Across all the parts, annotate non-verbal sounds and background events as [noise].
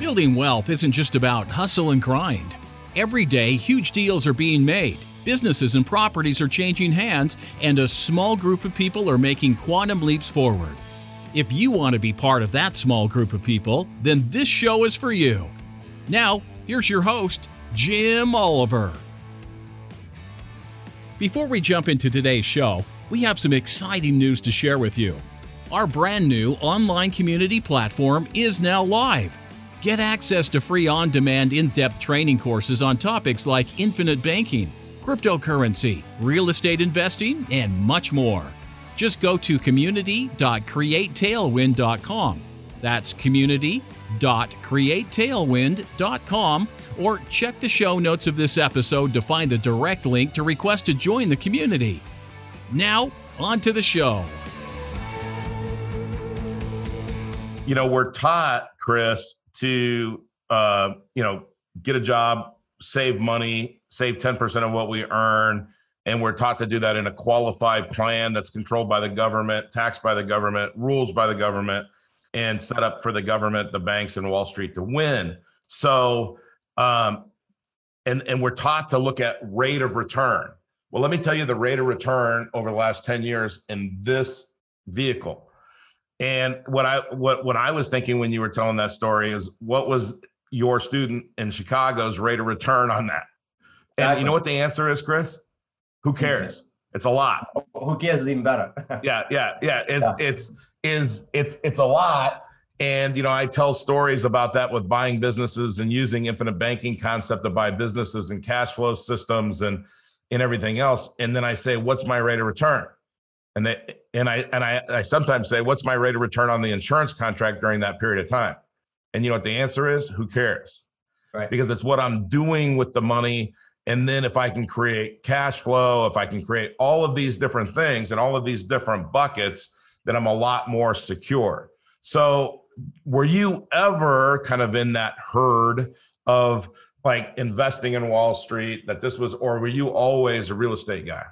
Building wealth isn't just about hustle and grind. Every day, huge deals are being made. Businesses and properties are changing hands, and a small group of people are making quantum leaps forward. If you want to be part of that small group of people, then this show is for you. Now, here's your host, Jim Oliver. Before we jump into today's show, we have some exciting news to share with you. Our brand new online community platform is now live. Get access to free on demand in depth training courses on topics like infinite banking, cryptocurrency, real estate investing, and much more. Just go to community.createtailwind.com. That's community.createtailwind.com or check the show notes of this episode to find the direct link to request to join the community. Now, on to the show. You know, we're taught, Chris, to uh, you know get a job, save money, save ten percent of what we earn, and we're taught to do that in a qualified plan that's controlled by the government, taxed by the government, rules by the government, and set up for the government, the banks, and Wall Street to win. So, um, and and we're taught to look at rate of return. Well, let me tell you the rate of return over the last 10 years in this vehicle and what I what what I was thinking when you were telling that story is what was your student in Chicago's rate of return on that? And exactly. you know what the answer is, Chris? Who mm-hmm. cares? It's a lot. Who cares is even better. [laughs] yeah, yeah, yeah. It's yeah. it's is it's it's a lot. And you know, I tell stories about that with buying businesses and using infinite banking concept to buy businesses and cash flow systems and and everything else. And then I say, what's my rate of return? And they and I and I, I sometimes say, what's my rate of return on the insurance contract during that period of time? And you know what the answer is? Who cares? Right. Because it's what I'm doing with the money. And then if I can create cash flow, if I can create all of these different things and all of these different buckets, then I'm a lot more secure. So were you ever kind of in that herd of like investing in Wall Street that this was, or were you always a real estate guy?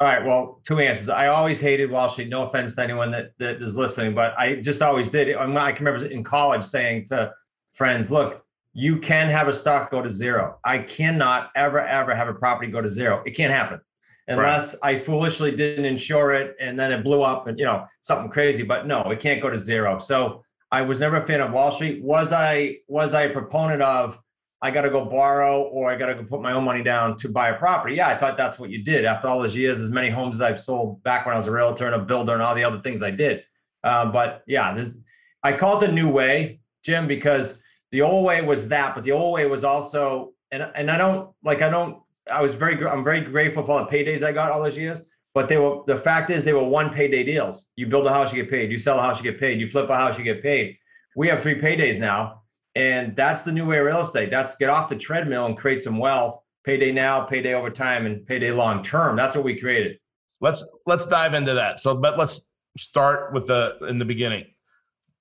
All right. Well, two answers. I always hated Wall Street. No offense to anyone that, that is listening, but I just always did. I, I can remember in college saying to friends, look, you can have a stock go to zero. I cannot ever, ever have a property go to zero. It can't happen unless right. I foolishly didn't insure it and then it blew up and, you know, something crazy. But no, it can't go to zero. So I was never a fan of Wall Street. Was I, was I a proponent of, I got to go borrow or I got to go put my own money down to buy a property. Yeah, I thought that's what you did. After all those years, as many homes as I've sold back when I was a realtor and a builder and all the other things I did. Uh, but yeah, this I call it the new way, Jim, because the old way was that, but the old way was also and and I don't like I don't I was very I'm very grateful for all the paydays I got all those years. But they were the fact is they were one payday deals. You build a house, you get paid. You sell a house, you get paid. You flip a house, you get paid. We have three paydays now and that's the new way of real estate. That's get off the treadmill and create some wealth. Payday now, payday over time, and payday long term. That's what we created. Let's let's dive into that. So, but let's start with the in the beginning.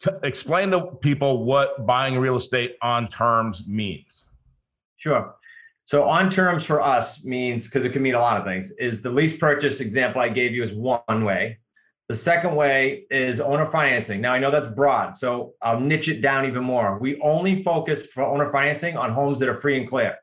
T- explain to people what buying real estate on terms means. Sure. So on terms for us means because it can mean a lot of things. Is the lease purchase example I gave you is one way. The second way is owner financing. Now, I know that's broad, so I'll niche it down even more. We only focus for owner financing on homes that are free and clear.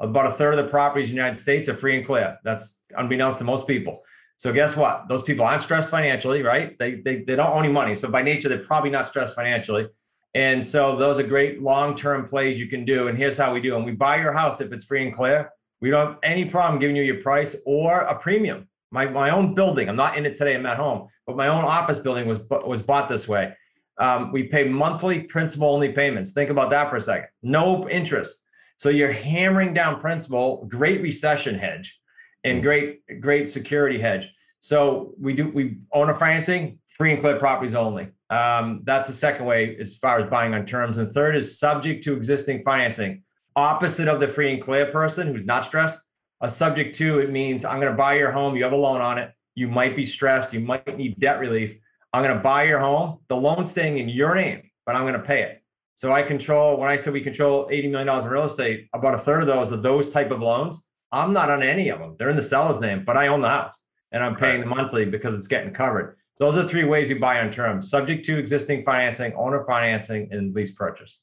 About a third of the properties in the United States are free and clear. That's unbeknownst to most people. So guess what? Those people aren't stressed financially, right? They, they, they don't own any money. So by nature, they're probably not stressed financially. And so those are great long-term plays you can do. And here's how we do them. We buy your house if it's free and clear. We don't have any problem giving you your price or a premium my my own building. I'm not in it today. I'm at home, but my own office building was was bought this way. Um, we pay monthly principal only payments. Think about that for a second. No interest. So you're hammering down principal. Great recession hedge, and mm. great great security hedge. So we do we own a financing free and clear properties only. Um, that's the second way as far as buying on terms. And third is subject to existing financing. Opposite of the free and clear person who's not stressed a subject to, it means I'm going to buy your home. You have a loan on it. You might be stressed. You might need debt relief. I'm going to buy your home. The loan's staying in your name, but I'm going to pay it. So I control, when I said we control $80 million in real estate, about a third of those are those type of loans. I'm not on any of them. They're in the seller's name, but I own the house and I'm paying the monthly because it's getting covered. Those are three ways we buy on terms, subject to existing financing, owner financing, and lease purchase.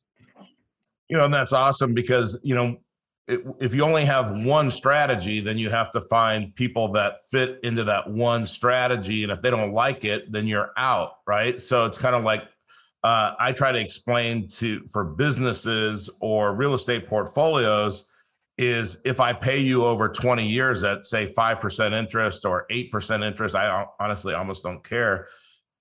You know, and that's awesome because, you know, if you only have one strategy, then you have to find people that fit into that one strategy. And if they don't like it, then you're out, right? So it's kind of like uh, I try to explain to for businesses or real estate portfolios is if I pay you over 20 years at say 5% interest or 8% interest, I honestly almost don't care,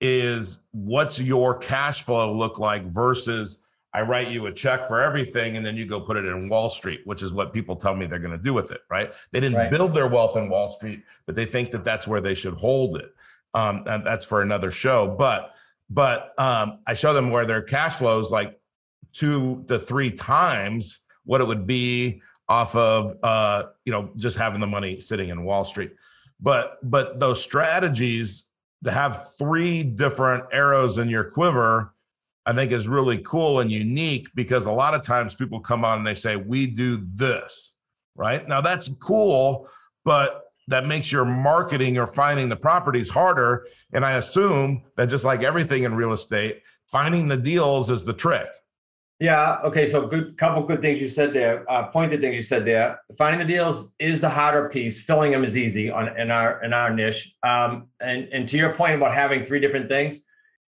is what's your cash flow look like versus I write you a check for everything and then you go put it in Wall Street, which is what people tell me they're going to do with it, right? They didn't right. build their wealth in Wall Street, but they think that that's where they should hold it. Um, and that's for another show. But but um, I show them where their cash flows like two to three times what it would be off of uh, you know just having the money sitting in Wall Street. But but those strategies to have three different arrows in your quiver I think is really cool and unique because a lot of times people come on and they say, We do this, right? Now that's cool, but that makes your marketing or finding the properties harder. And I assume that just like everything in real estate, finding the deals is the trick. Yeah. Okay. So good couple good things you said there. Uh, pointed things you said there. Finding the deals is the harder piece. Filling them is easy on in our in our niche. Um, and and to your point about having three different things,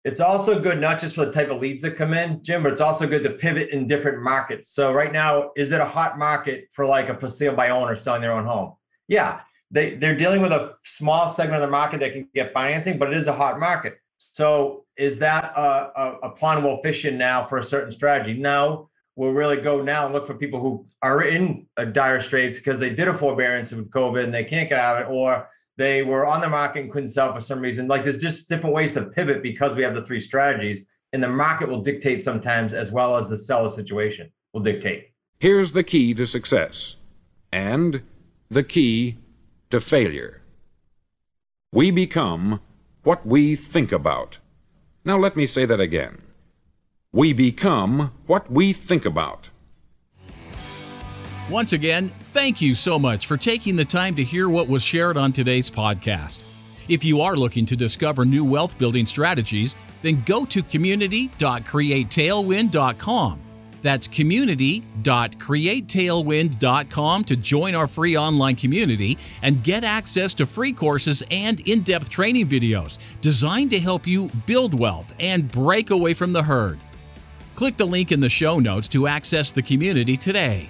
it's also good not just for the type of leads that come in, Jim, but it's also good to pivot in different markets. So right now, is it a hot market for like a for sale by owner selling their own home? Yeah, they they're dealing with a small segment of the market that can get financing, but it is a hot market. So is that a, a, a fish in now for a certain strategy? No, we'll really go now and look for people who are in dire straits because they did a forbearance with COVID and they can't get out of it, or they were on the market and couldn't sell for some reason. Like there's just different ways to pivot because we have the three strategies, and the market will dictate sometimes as well as the seller situation will dictate. Here's the key to success and the key to failure. We become what we think about. Now let me say that again. We become what we think about. Once again, thank you so much for taking the time to hear what was shared on today's podcast. If you are looking to discover new wealth building strategies, then go to community.createtailwind.com. That's community.createtailwind.com to join our free online community and get access to free courses and in depth training videos designed to help you build wealth and break away from the herd. Click the link in the show notes to access the community today.